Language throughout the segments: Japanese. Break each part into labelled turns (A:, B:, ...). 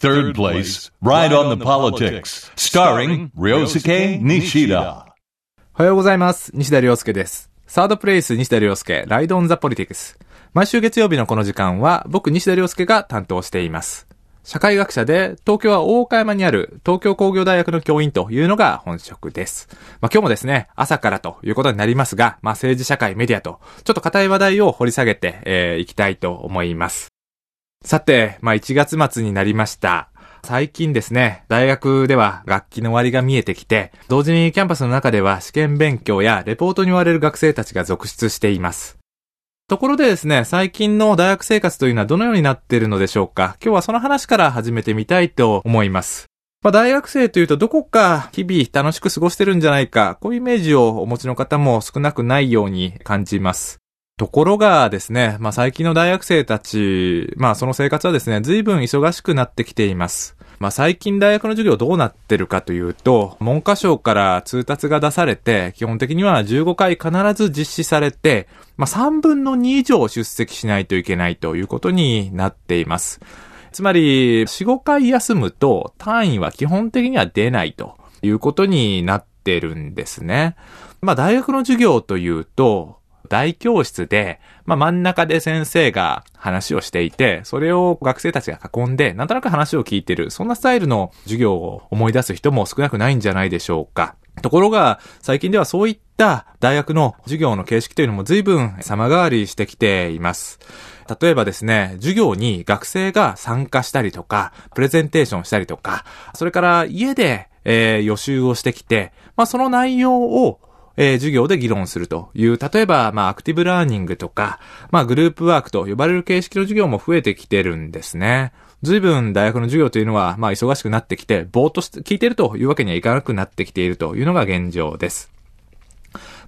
A: Third place, Ride on the Politics, starring Ryosuke Nishida.
B: おはようございます。西田亮介です。サードプレイス西田亮介、ライドオンザポリティクス。毎週月曜日のこの時間は、僕西田亮介が担当しています。社会学者で、東京は大岡山にある東京工業大学の教員というのが本職です。まあ今日もですね、朝からということになりますが、まあ政治社会メディアと、ちょっと硬い話題を掘り下げて、えー、いきたいと思います。さて、まあ1月末になりました。最近ですね、大学では学期の終わりが見えてきて、同時にキャンパスの中では試験勉強やレポートに追われる学生たちが続出しています。ところでですね、最近の大学生活というのはどのようになっているのでしょうか？今日はその話から始めてみたいと思います。まあ、大学生というとどこか日々楽しく過ごしてるんじゃないか、こういうイメージをお持ちの方も少なくないように感じます。ところがですね、まあ最近の大学生たち、まあその生活はですね、随分忙しくなってきています。まあ最近大学の授業どうなってるかというと、文科省から通達が出されて、基本的には15回必ず実施されて、まあ3分の2以上出席しないといけないということになっています。つまり、4、5回休むと単位は基本的には出ないということになってるんですね。まあ大学の授業というと、大教室で、まあ、真ん中で先生が話をしていて、それを学生たちが囲んで、なんとなく話を聞いてる、そんなスタイルの授業を思い出す人も少なくないんじゃないでしょうか。ところが、最近ではそういった大学の授業の形式というのも随分様変わりしてきています。例えばですね、授業に学生が参加したりとか、プレゼンテーションしたりとか、それから家で、えー予習をしてきて、まあ、その内容をえー授業で議論するという、例えば、まあ、アクティブラーニングとか、まあ、グループワークと呼ばれる形式の授業も増えてきてるんですね。随分大学の授業というのは、まあ、忙しくなってきて、ぼーっとして聞いてるというわけにはいかなくなってきているというのが現状です。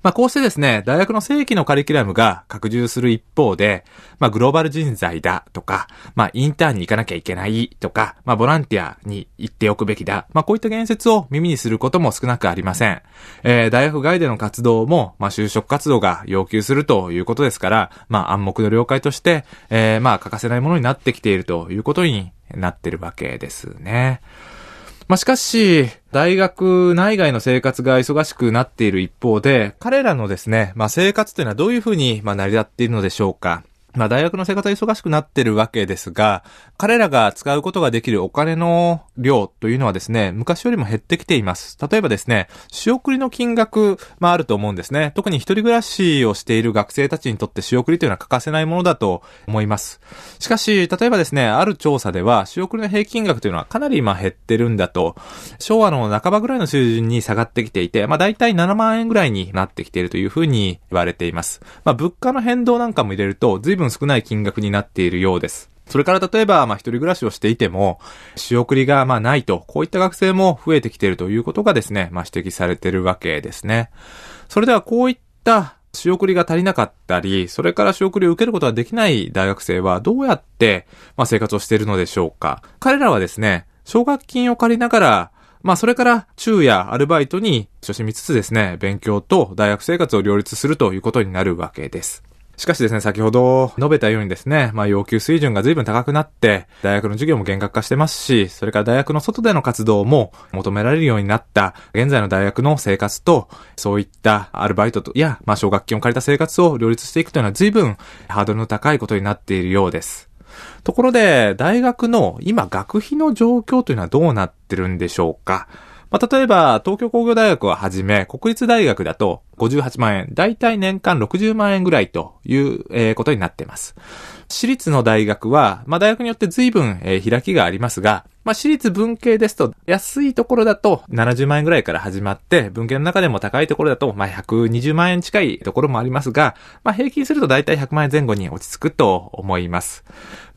B: まあ、こうしてですね、大学の正規のカリキュラムが拡充する一方で、まあ、グローバル人材だとか、まあ、インターンに行かなきゃいけないとか、まあ、ボランティアに行っておくべきだ。まあ、こういった言説を耳にすることも少なくありません。えー、大学外での活動も、まあ、就職活動が要求するということですから、まあ、暗黙の了解として、えー、まあ、欠かせないものになってきているということになってるわけですね。まあ、しかし、大学内外の生活が忙しくなっている一方で、彼らのですね、まあ、生活というのはどういうふうに、ま、成り立っているのでしょうか？まあ、大学の生活は忙しくなってるわけですが、彼らが使うことができるお金の量というのはですね、昔よりも減ってきています。例えばですね、仕送りの金額、まあると思うんですね。特に一人暮らしをしている学生たちにとって仕送りというのは欠かせないものだと思います。しかし、例えばですね、ある調査では、仕送りの平均額というのはかなりまあ減ってるんだと、昭和の半ばぐらいの水準に下がってきていて、まあ大体7万円ぐらいになってきているというふうに言われています。まあ物価の変動なんかも入れると、随分少ない金額になっているようです。それから例えば、まあ、一人暮らしをしていても、仕送りが、まあ、ないと、こういった学生も増えてきているということがですね、まあ、指摘されているわけですね。それでは、こういった仕送りが足りなかったり、それから仕送りを受けることができない大学生は、どうやって、まあ、生活をしているのでしょうか。彼らはですね、奨学金を借りながら、まあ、それから、昼夜アルバイトに、初心見つつですね、勉強と大学生活を両立するということになるわけです。しかしですね、先ほど述べたようにですね、まあ要求水準が随分高くなって、大学の授業も厳格化してますし、それから大学の外での活動も求められるようになった、現在の大学の生活と、そういったアルバイトと、や、まあ奨学金を借りた生活を両立していくというのは随分ハードルの高いことになっているようです。ところで、大学の今学費の状況というのはどうなってるんでしょうか？まあ、例えば、東京工業大学をはじめ、国立大学だと58万円、だいたい年間60万円ぐらいという、えーことになっています。私立の大学は、まあ、大学によって随分、えー開きがありますが、まあ、私立文系ですと、安いところだと70万円ぐらいから始まって、文系の中でも高いところだと、まあ、120万円近いところもありますが、まあ、平均するとだいたい100万円前後に落ち着くと思います。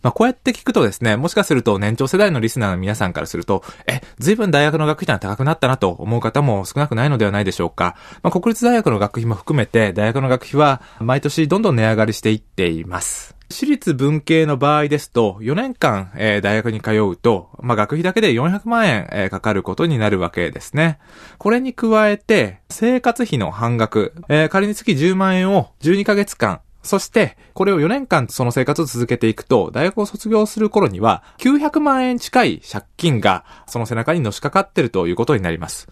B: まあ、こうやって聞くとですね、もしかすると年長世代のリスナーの皆さんからすると、え、随分大学の学費ってのは高くなったなと思う方も少なくないのではないでしょうか。まあ、国立大学の学費も含めて、大学の学費は毎年どんどん値上がりしていっています。私立文系の場合ですと、4年間、えー大学に通うと、まあ、学費だけで400万円、えーかかることになるわけですね。これに加えて、生活費の半額、えー仮に月10万円を12ヶ月間、そして、これを4年間その生活を続けていくと、大学を卒業する頃には、900万円近い借金が、その背中にのしかかってるということになります。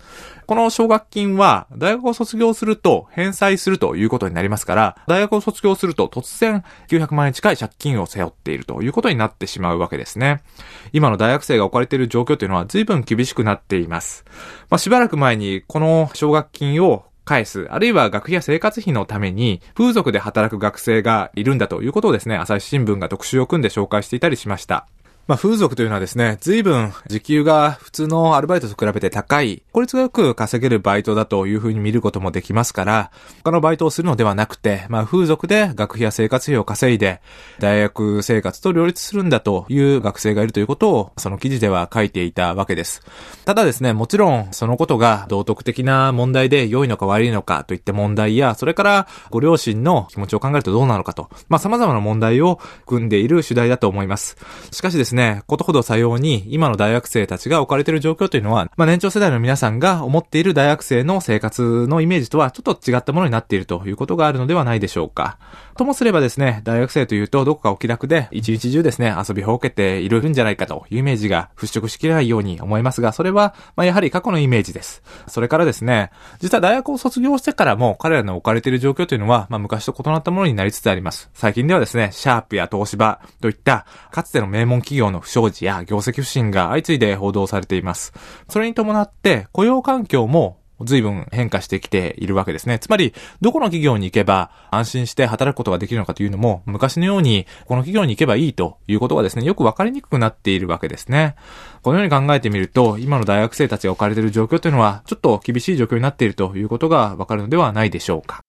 B: この奨学金は、大学を卒業すると返済するということになりますから、大学を卒業すると突然900万円近い借金を背負っているということになってしまうわけですね。今の大学生が置かれている状況というのは随分厳しくなっています。まあ、しばらく前にこの奨学金を返す、あるいは学費や生活費のために風俗で働く学生がいるんだということをですね、朝日新聞が特集を組んで紹介していたりしました。まあ、風俗というのはですね、随分時給が普通のアルバイトと比べて高い、効率がよく稼げるバイトだというふうに見ることもできますから、他のバイトをするのではなくて、まあ、風俗で学費や生活費を稼いで、大学生活と両立するんだという学生がいるということを、その記事では書いていたわけです。ただですね、もちろん、そのことが道徳的な問題で良いのか悪いのかといった問題や、それからご両親の気持ちを考えるとどうなのかと、まあ、様々な問題を組んでいる主題だと思います。しかしですね、ですねことほどさように、今の大学生たちが置かれている状況というのは、まあ、年長世代の皆さんが思っている大学生の生活のイメージとはちょっと違ったものになっているということがあるのではないでしょうか。ともすればですね、大学生というとどこかお気楽で、一日中ですね、遊びほうけているんじゃないかというイメージが払拭しきれないように思いますが、それは、まあ、やはり過去のイメージです。それからですね、実は大学を卒業してからも彼らの置かれている状況というのは、まあ、昔と異なったものになりつつあります。最近ではですね、シャープや東芝といった、かつての名門企業の不祥事や業績不振が相次いで報道されています。それに伴って、雇用環境も随分変化してきているわけですね。つまり、どこの企業に行けば安心して働くことができるのかというのも、昔のように、この企業に行けばいいということがですね、よくわかりにくくなっているわけですね。このように考えてみると、今の大学生たちが置かれている状況というのは、ちょっと厳しい状況になっているということがわかるのではないでしょうか。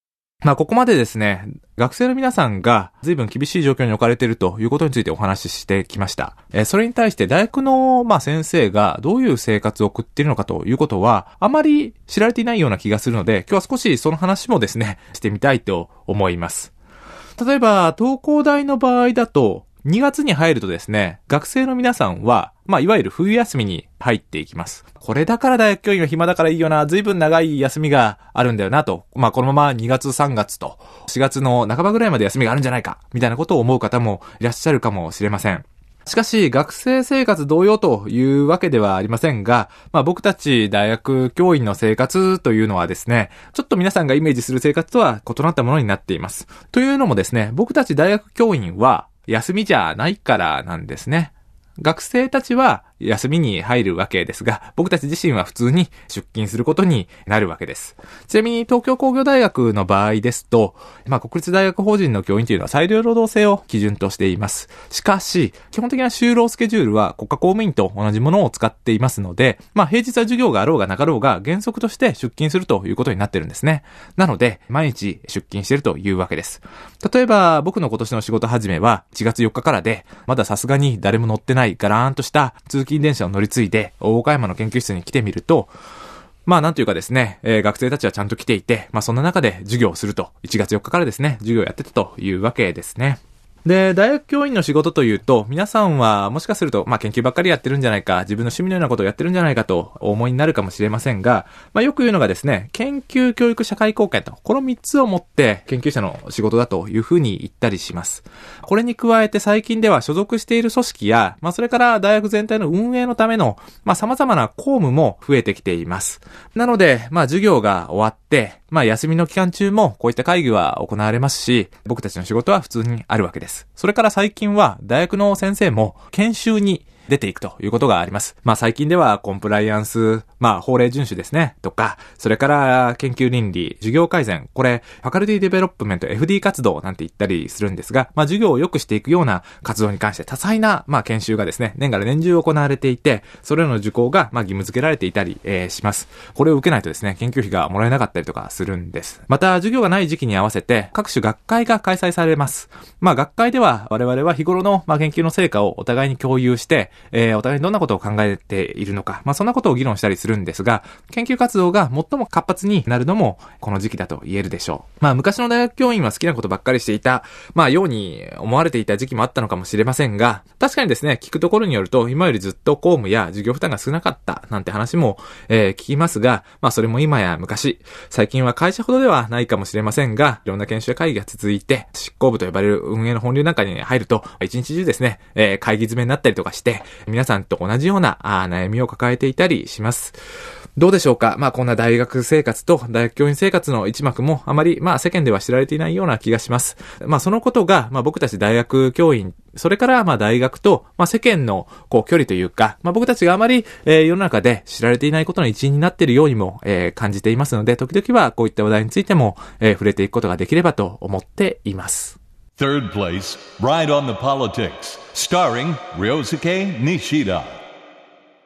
B: まあ、ここまでですね、学生の皆さんが随分厳しい状況に置かれているということについてお話ししてきました。えそれに対して大学の、まあ、先生がどういう生活を送っているのかということは、あまり知られていないような気がするので、今日は少しその話もですね、してみたいと思います。例えば、東工大の場合だと、2月に入るとですね、学生の皆さんは、まあ、いわゆる冬休みに入っていきます。これだから大学教員は暇だからいいよな、随分長い休みがあるんだよなと。まあ、このまま2月3月と、4月の半ばぐらいまで休みがあるんじゃないか、みたいなことを思う方もいらっしゃるかもしれません。しかし、学生生活同様というわけではありませんが、まあ僕たち大学教員の生活というのはですね、ちょっと皆さんがイメージする生活とは異なったものになっています。というのもですね、僕たち大学教員は休みじゃないからなんですね。学生たちは休みに入るわけですが、僕たち自身は普通に出勤することになるわけです。ちなみに東京工業大学の場合ですと、まあ国立大学法人の教員というのは裁量労働制を基準としています。しかし、基本的な就労スケジュールは国家公務員と同じものを使っていますので、まあ平日は授業があろうがなかろうが原則として出勤するということになってるんですね。なので、毎日出勤しているというわけです。例えば、僕の今年の仕事始めは1月4日からで、まださすがに誰も乗ってないガラーンとした通勤電車を乗り継いで、大岡山の研究室に来てみると、まあなんというかですね、えー学生たちはちゃんと来ていて、まあそんな中で授業をすると、1月4日からですね、授業をやってたというわけですね。で、大学教員の仕事というと、皆さんはもしかすると、まあ研究ばっかりやってるんじゃないか、自分の趣味のようなことをやってるんじゃないかとお思いになるかもしれませんが、まあよく言うのがですね、研究、教育、社会貢献と、この3つをもって研究者の仕事だというふうに言ったりします。これに加えて最近では所属している組織や、まあそれから大学全体の運営のための、まあ様々な公務も増えてきています。なので、まあ授業が終わって、まあ休みの期間中もこういった会議は行われますし、僕たちの仕事は普通にあるわけです。それから最近は大学の先生も研修に出ていくということがあります。まあ最近ではコンプライアンス、まあ法令遵守ですね、とか、それから研究倫理、授業改善、これ、ファカルティデベロップメント、FD 活動なんて言ったりするんですが、まあ授業を良くしていくような活動に関して多彩な、まあ研修がですね、年がら年中行われていて、それらの受講が、まあ義務付けられていたり、えーします。これを受けないとですね、研究費がもらえなかったりとかするんです。また、授業がない時期に合わせて、各種学会が開催されます。まあ学会では、我々は日頃の、まあ、研究の成果をお互いに共有して、えー、お互いにどんなことを考えているのか、まあそんなことを議論したりするんですが、研究活動が最も活発になるのもこの時期だと言えるでしょう。まあ昔の大学教員は好きなことばっかりしていた、まあように思われていた時期もあったのかもしれませんが、確かにですね、聞くところによると、今よりずっと公務や授業負担が少なかったなんて話も、えー、聞きますが、まあそれも今や昔、最近は会社ほどではないかもしれませんが、いろんな研修会議が続いて、執行部と呼ばれる運営の本流なんかに入ると、一日中ですね、えー、会議詰めになったりとかして、皆さんと同じような悩みを抱えていたりします。どうでしょうか？まあこんな大学生活と大学教員生活の一幕もあまりまあ世間では知られていないような気がします。まあそのことがまあ僕たち大学教員それからまあ大学とまあ世間のこう距離というか、まあ僕たちがあまり、え、世の中で知られていないことの一因になっているようにも、え、感じていますので、時々はこういった話題についても、え、触れていくことができればと思っています。
A: Third place, Ride on the Politics, starring Ryosuke Nishida.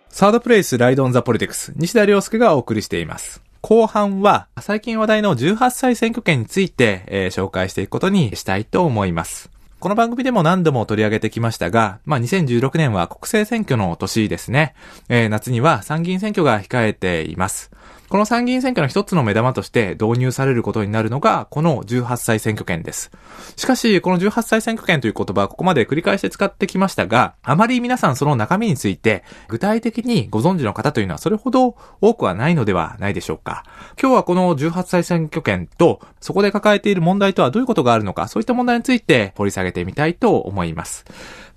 B: サードプレイスライドオンザポリティクス、西田亮介がお送りしています。後半は、最近話題の18歳選挙権について、えー、紹介していくことにしたいと思います。この番組でも何度も取り上げてきましたが、まあ、2016年は国政選挙の年ですね。えー、夏には参議院選挙が控えています。この参議院選挙の一つの目玉として導入されることになるのが、この18歳選挙権です。しかし、この18歳選挙権という言葉はここまで繰り返して使ってきましたが、あまり皆さんその中身について具体的にご存知の方というのはそれほど多くはないのではないでしょうか。今日はこの18歳選挙権と、そこで抱えている問題とはどういうことがあるのか、そういった問題について掘り下げてみたいと思います。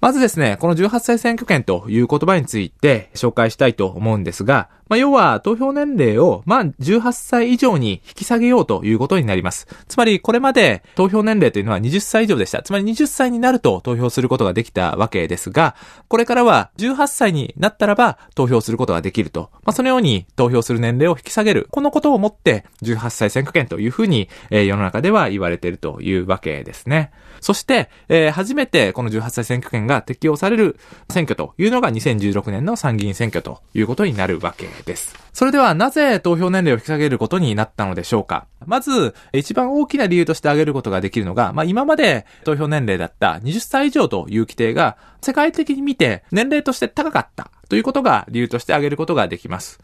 B: まずですね、この18歳選挙権という言葉について紹介したいと思うんですが、まあ、要は投票年齢を、まあ、18歳以上に引き下げようということになります。つまり、これまで投票年齢というのは20歳以上でした。つまり20歳になると投票することができたわけですが、これからは18歳になったらば投票することができると。まあ、そのように投票する年齢を引き下げる。このことをもって18歳選挙権というふうに、世の中では言われているというわけですね。そして、えー、初めてこの18歳選挙権が適用される選挙というのが2016年の参議院選挙ということになるわけです。それではなぜ投票年齢を引き下げることになったのでしょうかまず、一番大きな理由として挙げることができるのが、まあ今まで投票年齢だった20歳以上という規定が世界的に見て年齢として高かったということが理由として挙げることができます。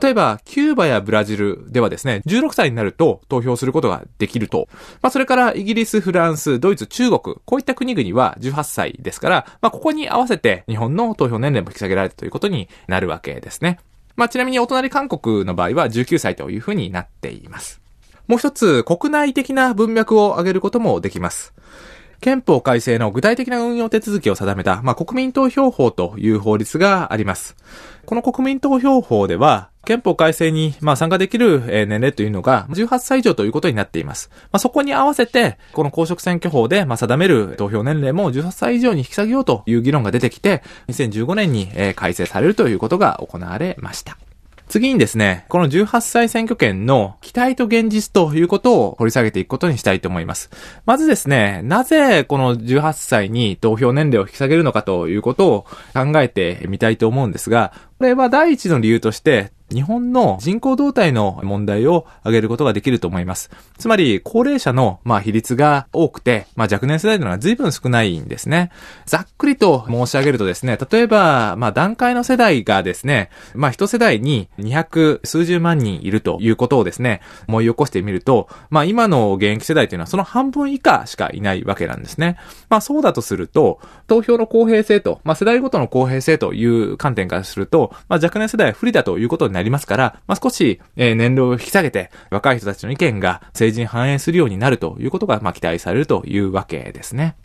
B: 例えば、キューバやブラジルではですね、16歳になると投票することができると。まあ、それからイギリス、フランス、ドイツ、中国、こういった国々は18歳ですから、まあ、ここに合わせて日本の投票年齢も引き下げられるということになるわけですね。まあ、ちなみにお隣韓国の場合は19歳というふうになっています。もう一つ、国内的な文脈を挙げることもできます。憲法改正の具体的な運用手続きを定めた、まあ、国民投票法という法律があります。この国民投票法では、憲法改正に、まあ、参加できる年齢というのが18歳以上ということになっています。まあ、そこに合わせて、この公職選挙法で、まあ、定める投票年齢も18歳以上に引き下げようという議論が出てきて、2015年に改正されるということが行われました。次にですね、この18歳選挙権の期待と現実ということを掘り下げていくことにしたいと思います。まずですね、なぜこの18歳に投票年齢を引き下げるのかということを考えてみたいと思うんですが、これは第一の理由として、日本の人口動態の問題を挙げることができると思います。つまり、高齢者の、まあ、比率が多くて、まあ、若年世代というのは随分少ないんですね。ざっくりと申し上げるとですね、例えば、まあ、段階の世代がですね、まあ、一世代に200数十万人いるということをですね、思い起こしてみると、まあ、今の現役世代というのはその半分以下しかいないわけなんですね。まあ、そうだとすると、投票の公平性と、まあ、世代ごとの公平性という観点からすると、まあ、若年世代は不利だということになりますから、まあ、少し、え、年齢を引き下げて、若い人たちの意見が政治に反映するようになるということが、まあ、期待されるというわけですね。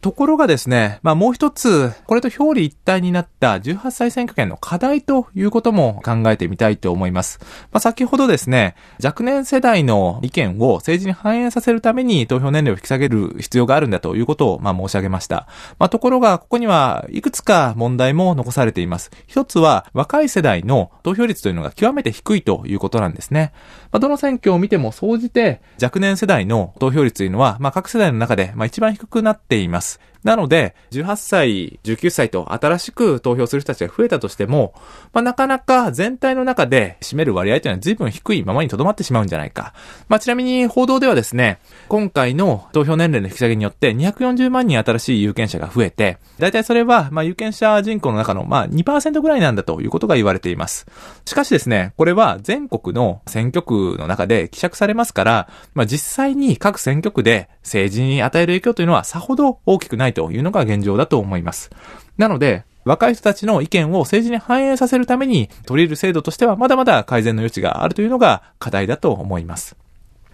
B: ところがですね、まあもう一つ、これと表裏一体になった18歳選挙権の課題ということも考えてみたいと思います。まあ先ほどですね、若年世代の意見を政治に反映させるために投票年齢を引き下げる必要があるんだということをまあ申し上げました。まあところが、ここにはいくつか問題も残されています。一つは、若い世代の投票率というのが極めて低いということなんですね。まあどの選挙を見ても総じて若年世代の投票率というのは、まあ各世代の中でまあ一番低くなっています。us なので、18歳、19歳と新しく投票する人たちが増えたとしても、まあ、なかなか全体の中で占める割合というのは随分低いままに留まってしまうんじゃないか。まあ、ちなみに報道ではですね、今回の投票年齢の引き下げによって240万人新しい有権者が増えて、だいたいそれは、ま、有権者人口の中の、まあ、2%ぐらいなんだということが言われています。しかしですね、これは全国の選挙区の中で希釈されますから、まあ、実際に各選挙区で政治に与える影響というのはさほど大きくないというのが現状だと思います。なので、若い人たちの意見を政治に反映させるために取り入れる制度としてはまだまだ改善の余地があるというのが課題だと思います。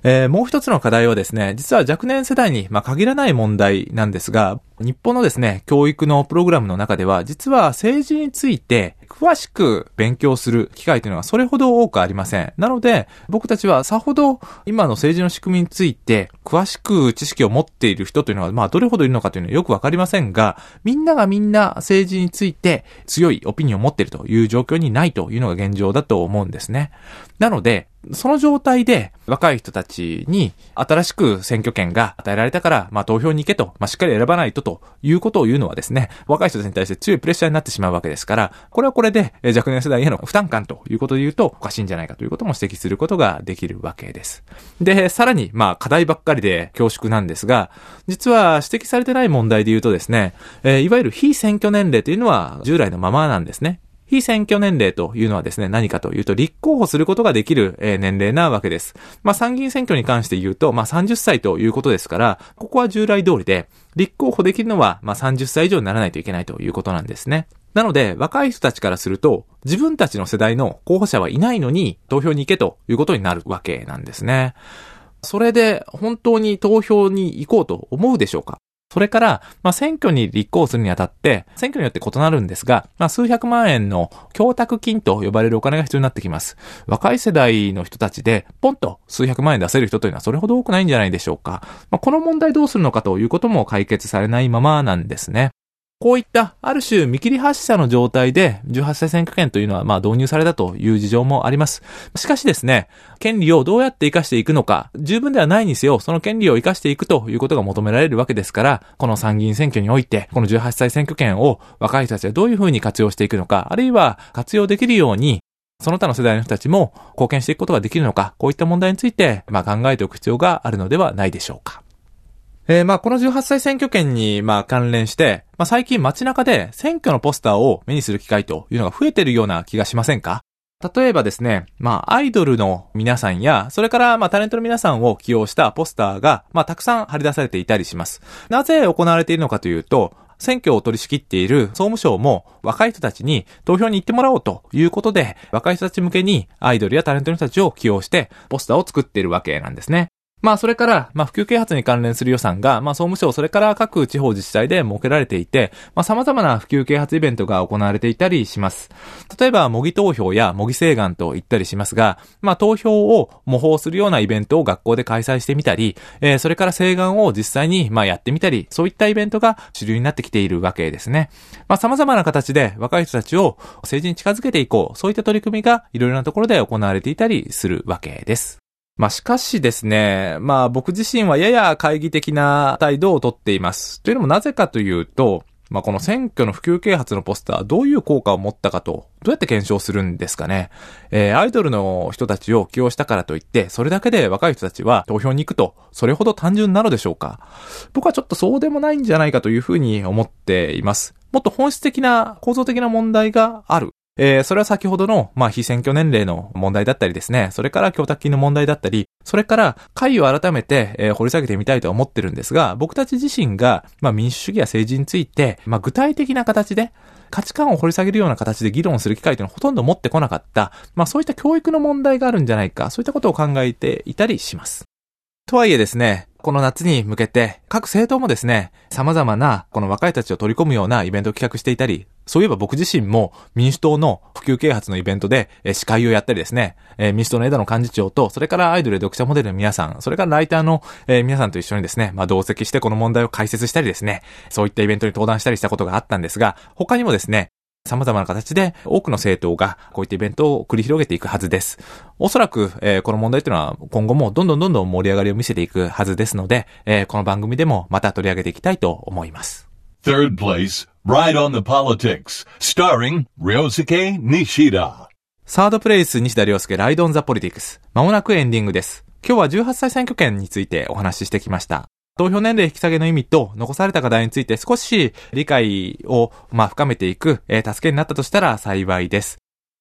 B: えー、もう一つの課題はですね、実は若年世代に、まあ、限らない問題なんですが、日本のですね、教育のプログラムの中では、実は政治について詳しく勉強する機会というのはそれほど多くありません。なので、僕たちはさほど今の政治の仕組みについて詳しく知識を持っている人というのは、まあどれほどいるのかというのはよくわかりませんが、みんながみんな政治について強いオピニオンを持っているという状況にないというのが現状だと思うんですね。なので、その状態で若い人たちに新しく選挙権が与えられたから、まあ投票に行けと、まあしっかり選ばないとということを言うのはですね、若い人たちに対して強いプレッシャーになってしまうわけですから、これはこれで若年世代への負担感ということで言うとおかしいんじゃないかということも指摘することができるわけです。で、さらに、まあ課題ばっかりで恐縮なんですが、実は指摘されてない問題で言うとですね、えー、いわゆる非選挙年齢というのは従来のままなんですね。非選挙年齢というのはですね、何かというと、立候補することができる、え年齢なわけです。まあ、参議院選挙に関して言うと、まあ、30歳ということですから、ここは従来通りで、立候補できるのは、まあ、30歳以上にならないといけないということなんですね。なので、若い人たちからすると、自分たちの世代の候補者はいないのに、投票に行けということになるわけなんですね。それで、本当に投票に行こうと思うでしょうか？それから、まあ、選挙に立候補するにあたって、選挙によって異なるんですが、まあ、数百万円の供託金と呼ばれるお金が必要になってきます。若い世代の人たちで、ポンと数百万円出せる人というのはそれほど多くないんじゃないでしょうか。まあ、この問題どうするのかということも解決されないままなんですね。こういったある種見切り発車の状態で18歳選挙権というのはまあ導入されたという事情もあります。しかしですね、権利をどうやって活かしていくのか、十分ではないにせよ、その権利を活かしていくということが求められるわけですから、この参議院選挙において、この18歳選挙権を若い人たちはどういうふうに活用していくのか、あるいは活用できるように、その他の世代の人たちも貢献していくことができるのか、こういった問題について、まあ考えておく必要があるのではないでしょうか。えー、まあ、この18歳選挙権に、まあ、関連して、まあ、最近街中で選挙のポスターを目にする機会というのが増えてるような気がしませんか？例えばですね、まあ、アイドルの皆さんや、それから、まあ、タレントの皆さんを起用したポスターが、まあ、たくさん貼り出されていたりします。なぜ行われているのかというと、選挙を取り仕切っている総務省も若い人たちに投票に行ってもらおうということで、若い人たち向けにアイドルやタレントの人たちを起用してポスターを作っているわけなんですね。まあ、それから、まあ、普及啓発に関連する予算が、まあ、総務省、それから各地方自治体で設けられていて、まあ、様々な普及啓発イベントが行われていたりします。例えば、模擬投票や模擬請願と言ったりしますが、まあ、投票を模倣するようなイベントを学校で開催してみたり、えー、それから請願を実際に、まあ、やってみたり、そういったイベントが主流になってきているわけですね。まあ、様々な形で若い人たちを政治に近づけていこう、そういった取り組みがいろいろなところで行われていたりするわけです。まあしかしですね、まあ僕自身はやや懐疑的な態度をとっています。というのもなぜかというと、まあこの選挙の普及啓発のポスター、どういう効果を持ったかと、どうやって検証するんですかね。えー、アイドルの人たちを起用したからといって、それだけで若い人たちは投票に行くと、それほど単純なのでしょうか。僕はちょっとそうでもないんじゃないかというふうに思っています。もっと本質的な、構造的な問題がある。えー、それは先ほどの、まあ、非選挙年齢の問題だったりですね、それから供託金の問題だったり、それから会を改めて、えー、掘り下げてみたいと思ってるんですが、僕たち自身が、まあ、民主主義や政治について、まあ、具体的な形で、価値観を掘り下げるような形で議論する機会というのはほとんど持ってこなかった、まあ、そういった教育の問題があるんじゃないか、そういったことを考えていたりします。とはいえですね、この夏に向けて、各政党もですね、様々な、この若いたちを取り込むようなイベントを企画していたり、そういえば僕自身も民主党の普及啓発のイベントで、司会をやったりですね、民主党の枝野幹事長と、それからアイドル読者モデルの皆さん、それからライターの、皆さんと一緒にですね、まあ同席してこの問題を解説したりですね、そういったイベントに登壇したりしたことがあったんですが、他にもですね、様々な形で多くの政党がこういったイベントを繰り広げていくはずです。おそらく、えー、この問題というのは今後もどんどんどんどん盛り上がりを見せていくはずですので、えー、この番組でもまた取り上げていきたいと思います。
A: Third place, Ride on the Politics, starring Ryosuke Nishida.
B: サードプレイス西田亮介ライドオンザポリティクス。まもなくエンディングです。今日は18歳選挙権についてお話ししてきました。投票年齢引き下げの意味と残された課題について少し理解を、まあ、深めていく、えー助けになったとしたら幸いです。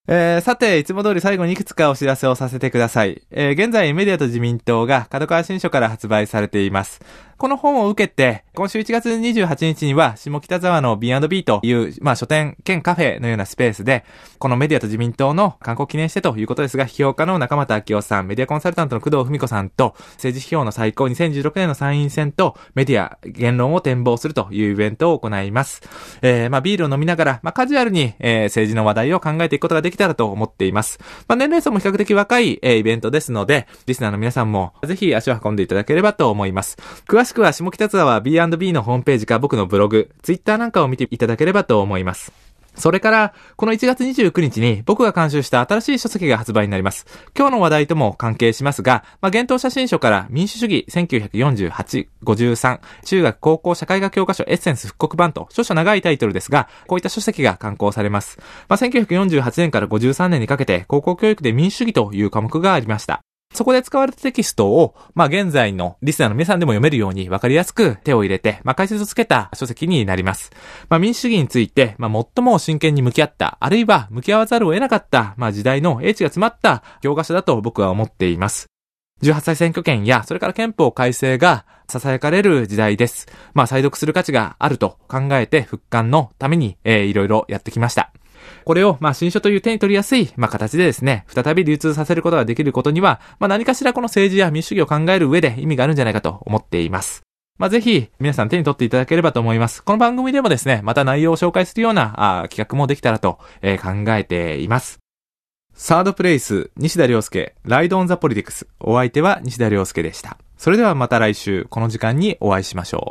B: えーさて、いつも通り最後にいくつかお知らせをさせてください。えー現在メディアと自民党が角川新書から発売されています。この本を受けて、今週1月28日には、下北沢の B&B という、まあ書店兼カフェのようなスペースで、このメディアと自民党の観光記念してということですが、批評家の中俣明夫さん、メディアコンサルタントの工藤文子さんと、政治批評の最高2016年の参院選と、メディア、言論を展望するというイベントを行います。えー、まあビールを飲みながら、まあカジュアルに、えー政治の話題を考えていくことができたらと思っています。まあ年齢層も比較的若い、えーイベントですので、リスナーの皆さんも、ぜひ足を運んでいただければと思います。詳ししくは下北沢 B&B のホームページか僕のブログ、ツイッターなんかを見ていただければと思います。それから、この1月29日に僕が監修した新しい書籍が発売になります。今日の話題とも関係しますが、まあ、幻冬写真書から民主主義1948、53、中学高校社会学教科書エッセンス復刻版と、少々長いタイトルですが、こういった書籍が刊行されます。まあ、1948年から53年にかけて高校教育で民主主義という科目がありました。そこで使われたテキストを、まあ、現在のリスナーの皆さんでも読めるように分かりやすく手を入れて、まあ、解説をつけた書籍になります。まあ、民主主義について、まあ、最も真剣に向き合った、あるいは向き合わざるを得なかった、まあ、時代の英知が詰まった教科書だと僕は思っています。18歳選挙権や、それから憲法改正が囁かれる時代です。まあ、再読する価値があると考えて復刊のために、えー、いろいろやってきました。これを、まあ、新書という手に取りやすい、まあ、形でですね、再び流通させることができることには、まあ、何かしらこの政治や民主主義を考える上で意味があるんじゃないかと思っています。まあ、ぜひ、皆さん手に取っていただければと思います。この番組でもですね、また内容を紹介するようなあ企画もできたらと、えー考えています。サードプレイス、西田亮介、ライドオンザポリティクス。お相手は西田亮介でした。それではまた来週、この時間にお会いしましょう。